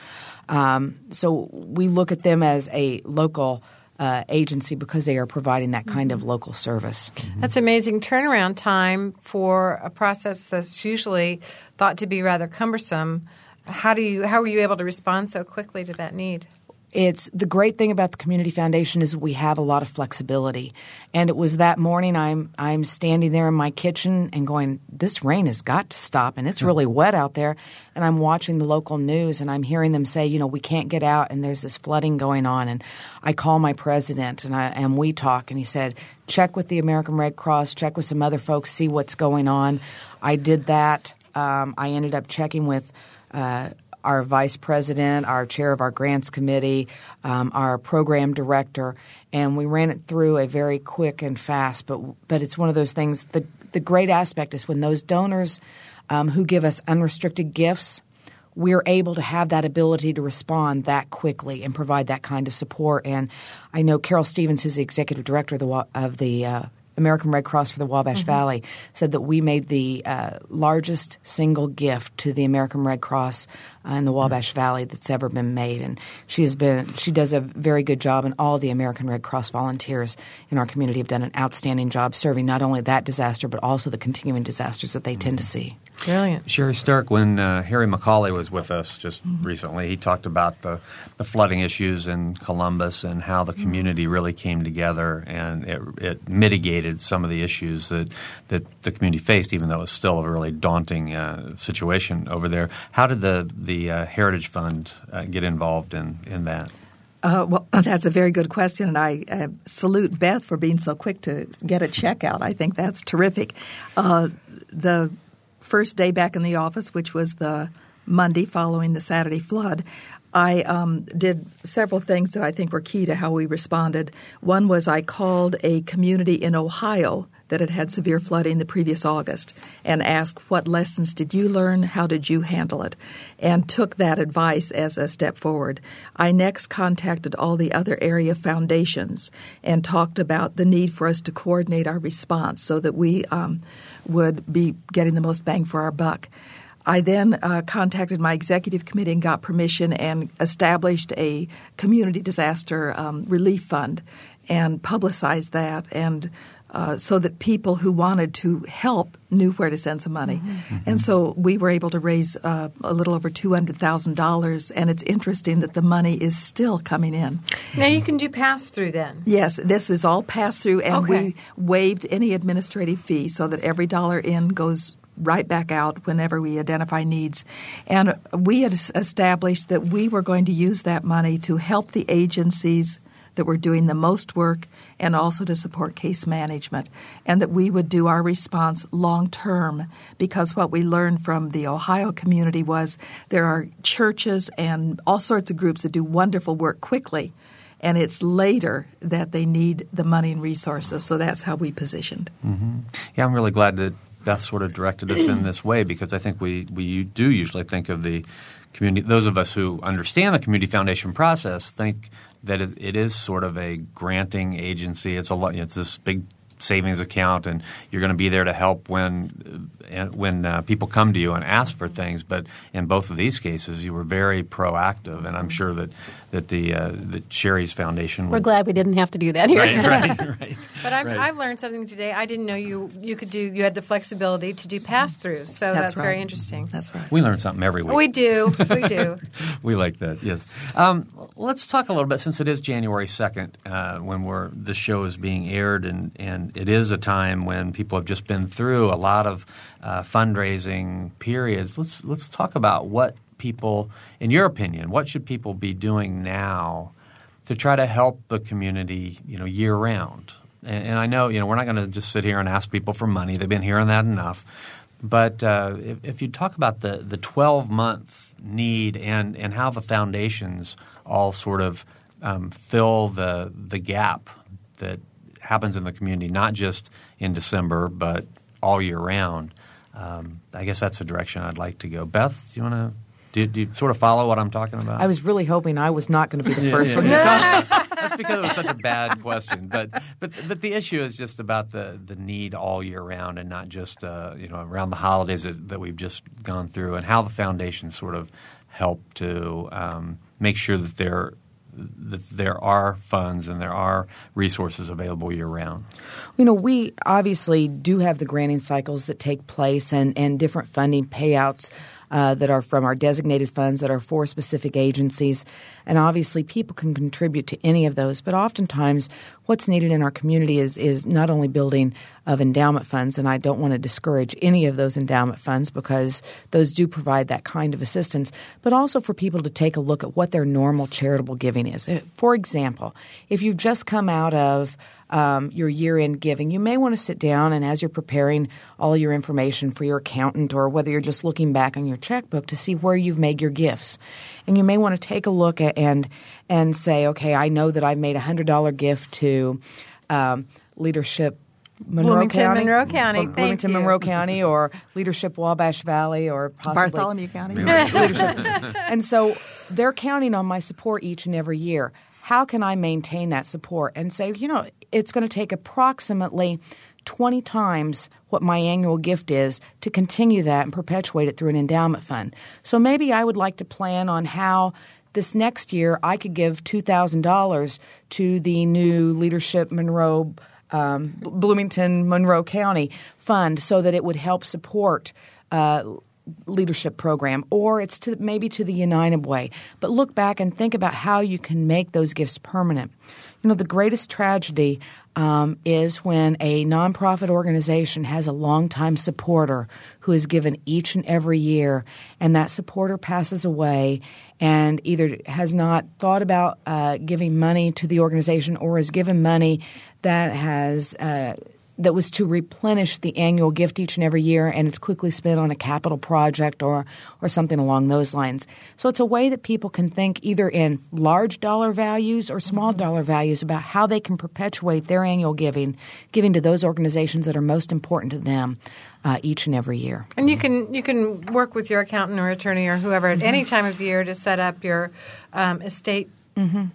Um, so we look at them as a local uh, agency because they are providing that kind of local service. That's amazing turnaround time for a process that's usually thought to be rather cumbersome. How do you how were you able to respond so quickly to that need? It's the great thing about the community foundation is we have a lot of flexibility. And it was that morning I'm I'm standing there in my kitchen and going, This rain has got to stop and it's really wet out there and I'm watching the local news and I'm hearing them say, you know, we can't get out and there's this flooding going on and I call my president and I and we talk and he said, Check with the American Red Cross, check with some other folks, see what's going on. I did that. Um, I ended up checking with uh, our vice president, our chair of our grants committee, um, our program director, and we ran it through a very quick and fast. But but it's one of those things. The the great aspect is when those donors um, who give us unrestricted gifts we're able to have that ability to respond that quickly and provide that kind of support. And I know Carol Stevens, who's the executive director of the, of the uh, American Red Cross for the Wabash mm-hmm. Valley said that we made the uh, largest single gift to the American Red Cross uh, in the Wabash mm-hmm. Valley that's ever been made, and she has been she does a very good job, and all the American Red Cross volunteers in our community have done an outstanding job serving not only that disaster but also the continuing disasters that they mm-hmm. tend to see. Brilliant. Sherry Stark, when uh, Harry McCawley was with us just mm-hmm. recently, he talked about the, the flooding issues in Columbus and how the community really came together and it, it mitigated some of the issues that, that the community faced, even though it was still a really daunting uh, situation over there. How did the, the uh, Heritage Fund uh, get involved in, in that? Uh, well, that's a very good question, and I uh, salute Beth for being so quick to get a check out. I think that's terrific. Uh, the first day back in the office, which was the Monday following the Saturday flood, I um, did several things that I think were key to how we responded. One was I called a community in Ohio that had had severe flooding the previous August and asked, What lessons did you learn? How did you handle it? And took that advice as a step forward. I next contacted all the other area foundations and talked about the need for us to coordinate our response so that we um, would be getting the most bang for our buck. I then uh, contacted my executive committee and got permission and established a community disaster um, relief fund and publicized that and uh, so that people who wanted to help knew where to send some money. Mm-hmm. mm-hmm. And so we were able to raise uh, a little over $200,000. And it's interesting that the money is still coming in. Now you can do pass through then? Yes, this is all pass through, and okay. we waived any administrative fee so that every dollar in goes right back out whenever we identify needs. And we had established that we were going to use that money to help the agencies that were doing the most work and also to support case management, and that we would do our response long term because what we learned from the Ohio community was there are churches and all sorts of groups that do wonderful work quickly. And it's later that they need the money and resources. So that's how we positioned. Mm-hmm. Yeah, I'm really glad that Beth sort of directed us in this way because I think we, we do usually think of the community. Those of us who understand the community foundation process think that it is sort of a granting agency. It's a it's this big savings account, and you're going to be there to help when when uh, people come to you and ask for things. But in both of these cases, you were very proactive, and I'm sure that that the uh, the Sherry's Foundation. We're glad we didn't have to do that here. Right, right, right. But I've, right. I've, learned something today. I didn't know you you could do you had the flexibility to do pass through. So that's, that's right. very interesting. That's right. We learn something every week. We do. We do. we like that. Yes. Um, let's talk a little bit since it is January second uh, when we're the show is being aired, and and it is a time when people have just been through a lot of uh, fundraising periods. Let's let's talk about what people, in your opinion, what should people be doing now to try to help the community, you know, year round? And, and I know, you know, we're not going to just sit here and ask people for money. They've been hearing that enough. But uh, if, if, you talk about the the 12 month need and and how the foundations all sort of um, fill the the gap that happens in the community, not just in December, but all year round. Um, I guess that's the direction I'd like to go. Beth, do you want to? Do, do, you sort of follow what I'm talking about? I was really hoping I was not going to be the first one. That's because it was such a bad question. But but but the issue is just about the, the need all year round and not just uh, you know around the holidays that, that, we've just gone through and how the foundation sort of help to um, make sure that they're that there are funds and there are resources available year round? You know, we obviously do have the granting cycles that take place and, and different funding payouts uh, that are from our designated funds that are for specific agencies. And obviously, people can contribute to any of those. But oftentimes, what's needed in our community is, is not only building of endowment funds, and I don't want to discourage any of those endowment funds because those do provide that kind of assistance, but also for people to take a look at what their normal charitable giving is. For example, if you've just come out of um, your year end giving, you may want to sit down and as you're preparing all your information for your accountant or whether you're just looking back on your checkbook to see where you've made your gifts. And you may want to take a look at and and say, okay, I know that I made a hundred dollar gift to um, leadership Monroe Bloomington, County, Monroe County. or Thank Bloomington, you. Monroe County, or Leadership Wabash Valley, or possibly Bartholomew County. leadership. and so they're counting on my support each and every year. How can I maintain that support and say, you know, it's going to take approximately 20 times what my annual gift is to continue that and perpetuate it through an endowment fund. So maybe I would like to plan on how this next year I could give $2,000 to the new Leadership Monroe um, Bloomington Monroe County fund so that it would help support uh, leadership program or it's to maybe to the United Way. But look back and think about how you can make those gifts permanent. You know, the greatest tragedy um, is when a nonprofit organization has a longtime supporter who is given each and every year, and that supporter passes away and either has not thought about uh, giving money to the organization or has given money that has uh, that was to replenish the annual gift each and every year, and it's quickly spent on a capital project or or something along those lines. So it's a way that people can think either in large dollar values or small dollar values about how they can perpetuate their annual giving, giving to those organizations that are most important to them uh, each and every year. And you can you can work with your accountant or attorney or whoever at any time of year to set up your um, estate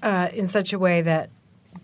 uh, in such a way that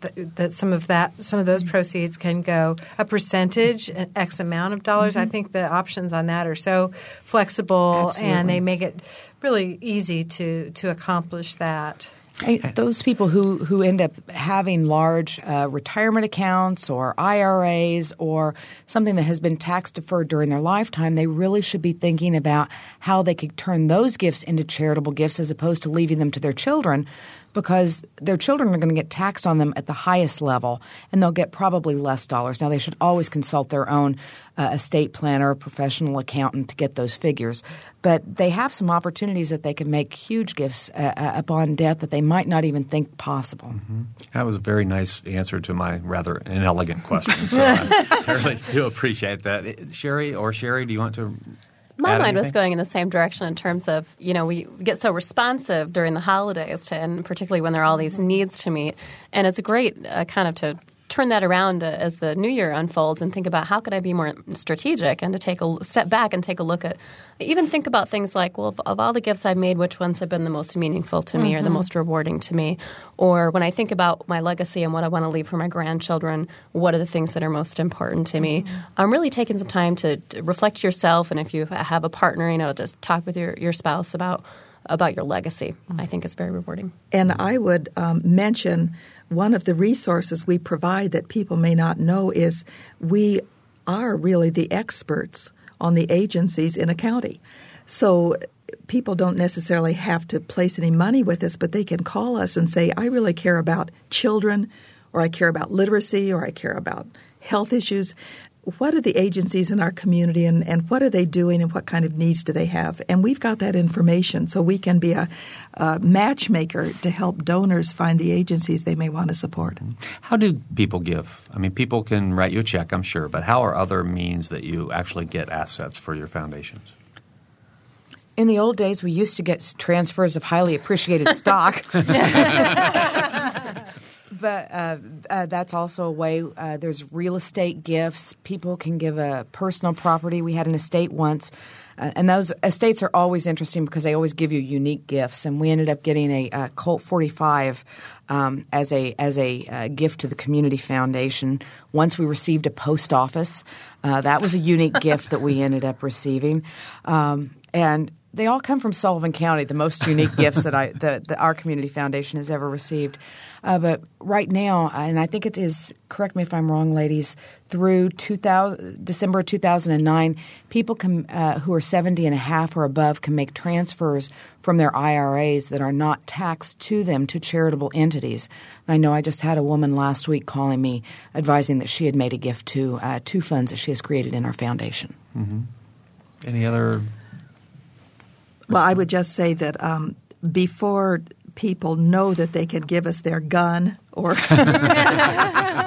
that that some of that some of those mm-hmm. proceeds can go a percentage an x amount of dollars. I mm-hmm. think the options on that are so flexible and they make it really easy to to accomplish that. I- Those people who, who end up having large uh, retirement accounts or IRAs or something that has been tax deferred during their lifetime, they really should be thinking about how they could turn those gifts into charitable gifts as opposed to leaving them to their children because their children are going to get taxed on them at the highest level and they'll get probably less dollars. Now, they should always consult their own uh, estate planner or professional accountant to get those figures. But they have some opportunities that they can make huge gifts uh, uh, upon death that they might not even think possible. That was a very nice answer to my rather inelegant question. So I, I really do appreciate that. Sherry or Sherry, do you want to? My mind was going in the same direction in terms of, you know, we get so responsive during the holidays, to, and particularly when there are all these needs to meet. And it's great uh, kind of to turn that around uh, as the new year unfolds and think about how could I be more strategic and to take a step back and take a look at, even think about things like, well, of, all the gifts I've made, which ones have been the most meaningful to me or the most rewarding to me? Or when I think about my legacy and what I want to leave for my grandchildren, what are the things that are most important to me? I'm really taking some time to, to reflect yourself, and if you have a partner, you know, just talk with your, your spouse about about your legacy. I think it's very rewarding. And I would um, mention one of the resources we provide that people may not know is we are really the experts on the agencies in a county. So people don't necessarily have to place any money with us, but they can call us and say, I really care about children, or I care about literacy, or I care about health issues. What are the agencies in our community and, and what are they doing and what kind of needs do they have? And we've got that information so we can be a, a matchmaker to help donors find the agencies they may want to support. How do people give? I mean, people can write you a check, I'm sure, but how are other means that you actually get assets for your foundations? In the old days, we used to get transfers of highly appreciated stock. but uh, uh, that's also a way. Uh, there's real estate gifts. People can give a personal property. We had an estate once, uh, and those estates are always interesting because they always give you unique gifts. And we ended up getting a, uh Colt 45 um, as a as a uh, gift to the community foundation. Once we received a post office. Uh, that was a unique gift that we ended up receiving, um, and they all come from Sullivan County, the most unique gifts that I that, that our community foundation has ever received. Uh, but right now, and I think it is correct me if I'm wrong, ladies. Through 2000, December 2009, people can, uh, who are 70 and a half or above can make transfers from their IRAs that are not taxed to them to charitable entities. And I know I just had a woman last week calling me advising that she had made a gift to uh, two funds that she has created in our foundation. Any other? Well, I would just say that um, before people know that they can give us their gun or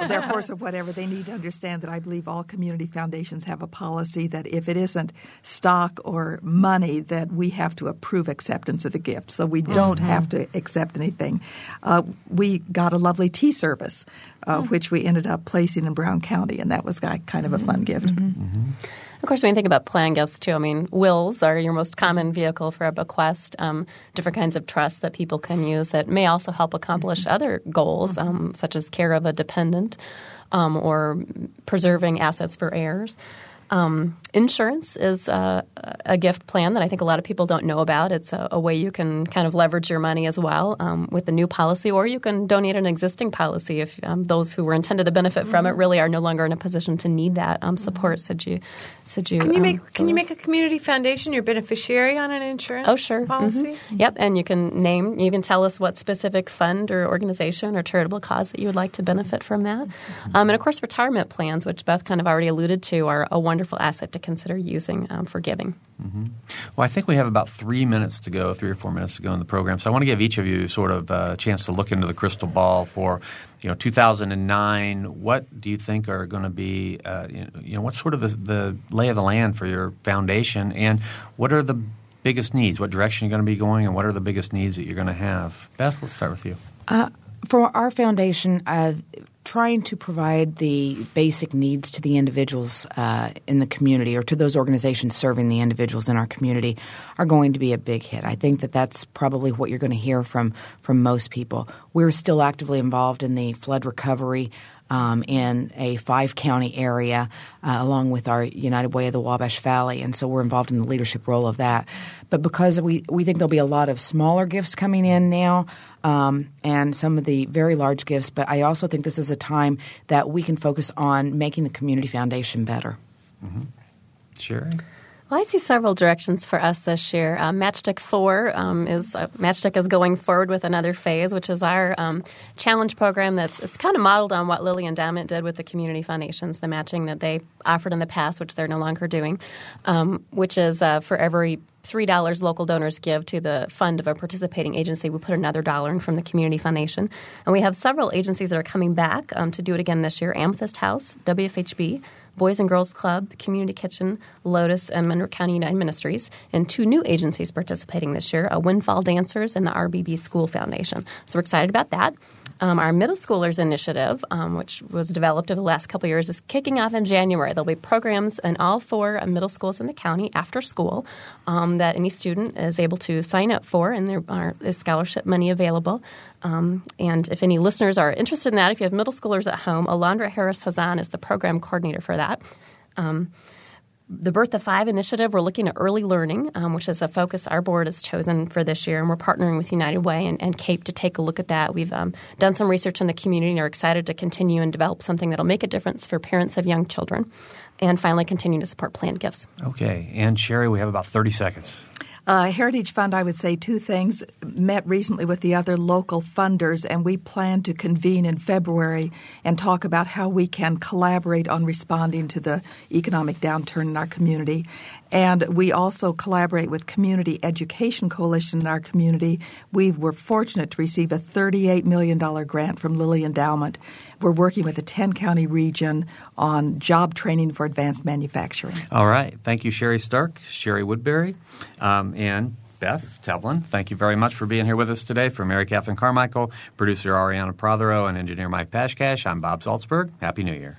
their horse or whatever, they need to understand that I believe all community foundations have a policy that if it isn't stock or money, that we have to approve acceptance of the gift. So we don't have to accept anything. Uh, we got a lovely tea service, uh, which we ended up placing in Brown County, and that was kind of a fun gift. Of course, when you think about plan gifts too, I mean, wills are your most common vehicle for a bequest. Um, different kinds of trusts that people can use that may also help accomplish other goals, um, such as care of a dependent um, or preserving assets for heirs. Um, insurance is uh, a gift plan that I think a lot of people don't know about. It's a, a way you can kind of leverage your money as well um, with the new policy, or you can donate an existing policy if um, those who were intended to benefit from it really are no longer in a position to need that um, support. Should you, should you? Can you um, make Can you make a community foundation your beneficiary on an insurance Oh, sure. policy? Mhm. Yep, and you can name, you can tell us what specific fund or organization or charitable cause that you would like to benefit from that. Um, and of course, retirement plans, which Beth kind of already alluded to, are a wonderful asset to consider using um, for giving. Well, I think we have about three minutes to go, three or four minutes to go in the program. So I want to give each of you sort of a chance to look into the crystal ball for, you know, 2009. What do you think are going to be, uh, you know- you what's sort of the, the lay of the land for your foundation, and what are the biggest needs? What direction are you're going to be going, and what are the biggest needs that you're going to have? Beth, let's start with you. For our foundation, uh, trying to provide the basic needs to the individuals uh, in the community or to those organizations serving the individuals in our community are going to be a big hit. I think that that's probably what you're going to hear from from most people. We're still actively involved in the flood recovery. Um, in a five county area, uh, along with our United Way of the Wabash Valley, and so we're involved in the leadership role of that. But because we we think there'll be a lot of smaller gifts coming in now, um, and some of the very large gifts. But I also think this is a time that we can focus on making the community foundation better. Sherry? Well, I see several directions for us this year. Um, Matchstick Four um, is uh, Matchstick is going forward with another phase, which is our um, challenge program. That's it's kind of modeled on what Lilly Endowment did with the community foundations, the matching that they offered in the past, which they're no longer doing. Um, which is uh, for every three dollars local donors give to the fund of a participating agency, we put another dollar in from the community foundation, and we have several agencies that are coming back um, to do it again this year: Amethyst House, WFHB. Boys and Girls Club, Community Kitchen, Lotus, and Monroe County United Ministries, and two new agencies participating this year: a Windfall Dancers and the RBB School Foundation. So we're excited about that. Um, our middle schoolers initiative, um, which was developed over the last couple years, is kicking off in January. There'll be programs in all four uh, middle schools in the county after school um, that any student is able to sign up for, and there are, is scholarship money available. Um, and if any listeners are interested in that, if you have middle schoolers at home, Alondra Harris Hazan is the program coordinator for that. Um, the Birth of Five initiative, we're looking at early learning, um, which is a focus our board has chosen for this year, and we're partnering with United Way and, and CAPE to take a look at that. We've um, done some research in the community and are excited to continue and develop something that'll make a difference for parents of young children. And finally, continue to support planned gifts. Okay. And Sherry, we have about 30 seconds. Uh, Heritage Fund, I would say two things. Met recently with the other local funders, and we plan to convene in February and talk about how we can collaborate on responding to the economic downturn in our community. And we also collaborate with Community Education Coalition in our community. We were fortunate to receive a $38 million grant from Lilly Endowment. We're working with the 10 county region on job training for advanced manufacturing. All right. Thank you, Sherry Stark, Sherry Woodbury, um, and Beth Tevlin. Thank you very much for being here with us today. For Mary Catherine Carmichael, producer Ariana Prothero, and engineer Mike Pashkash, I'm Bob Zaltsberg. Happy New Year.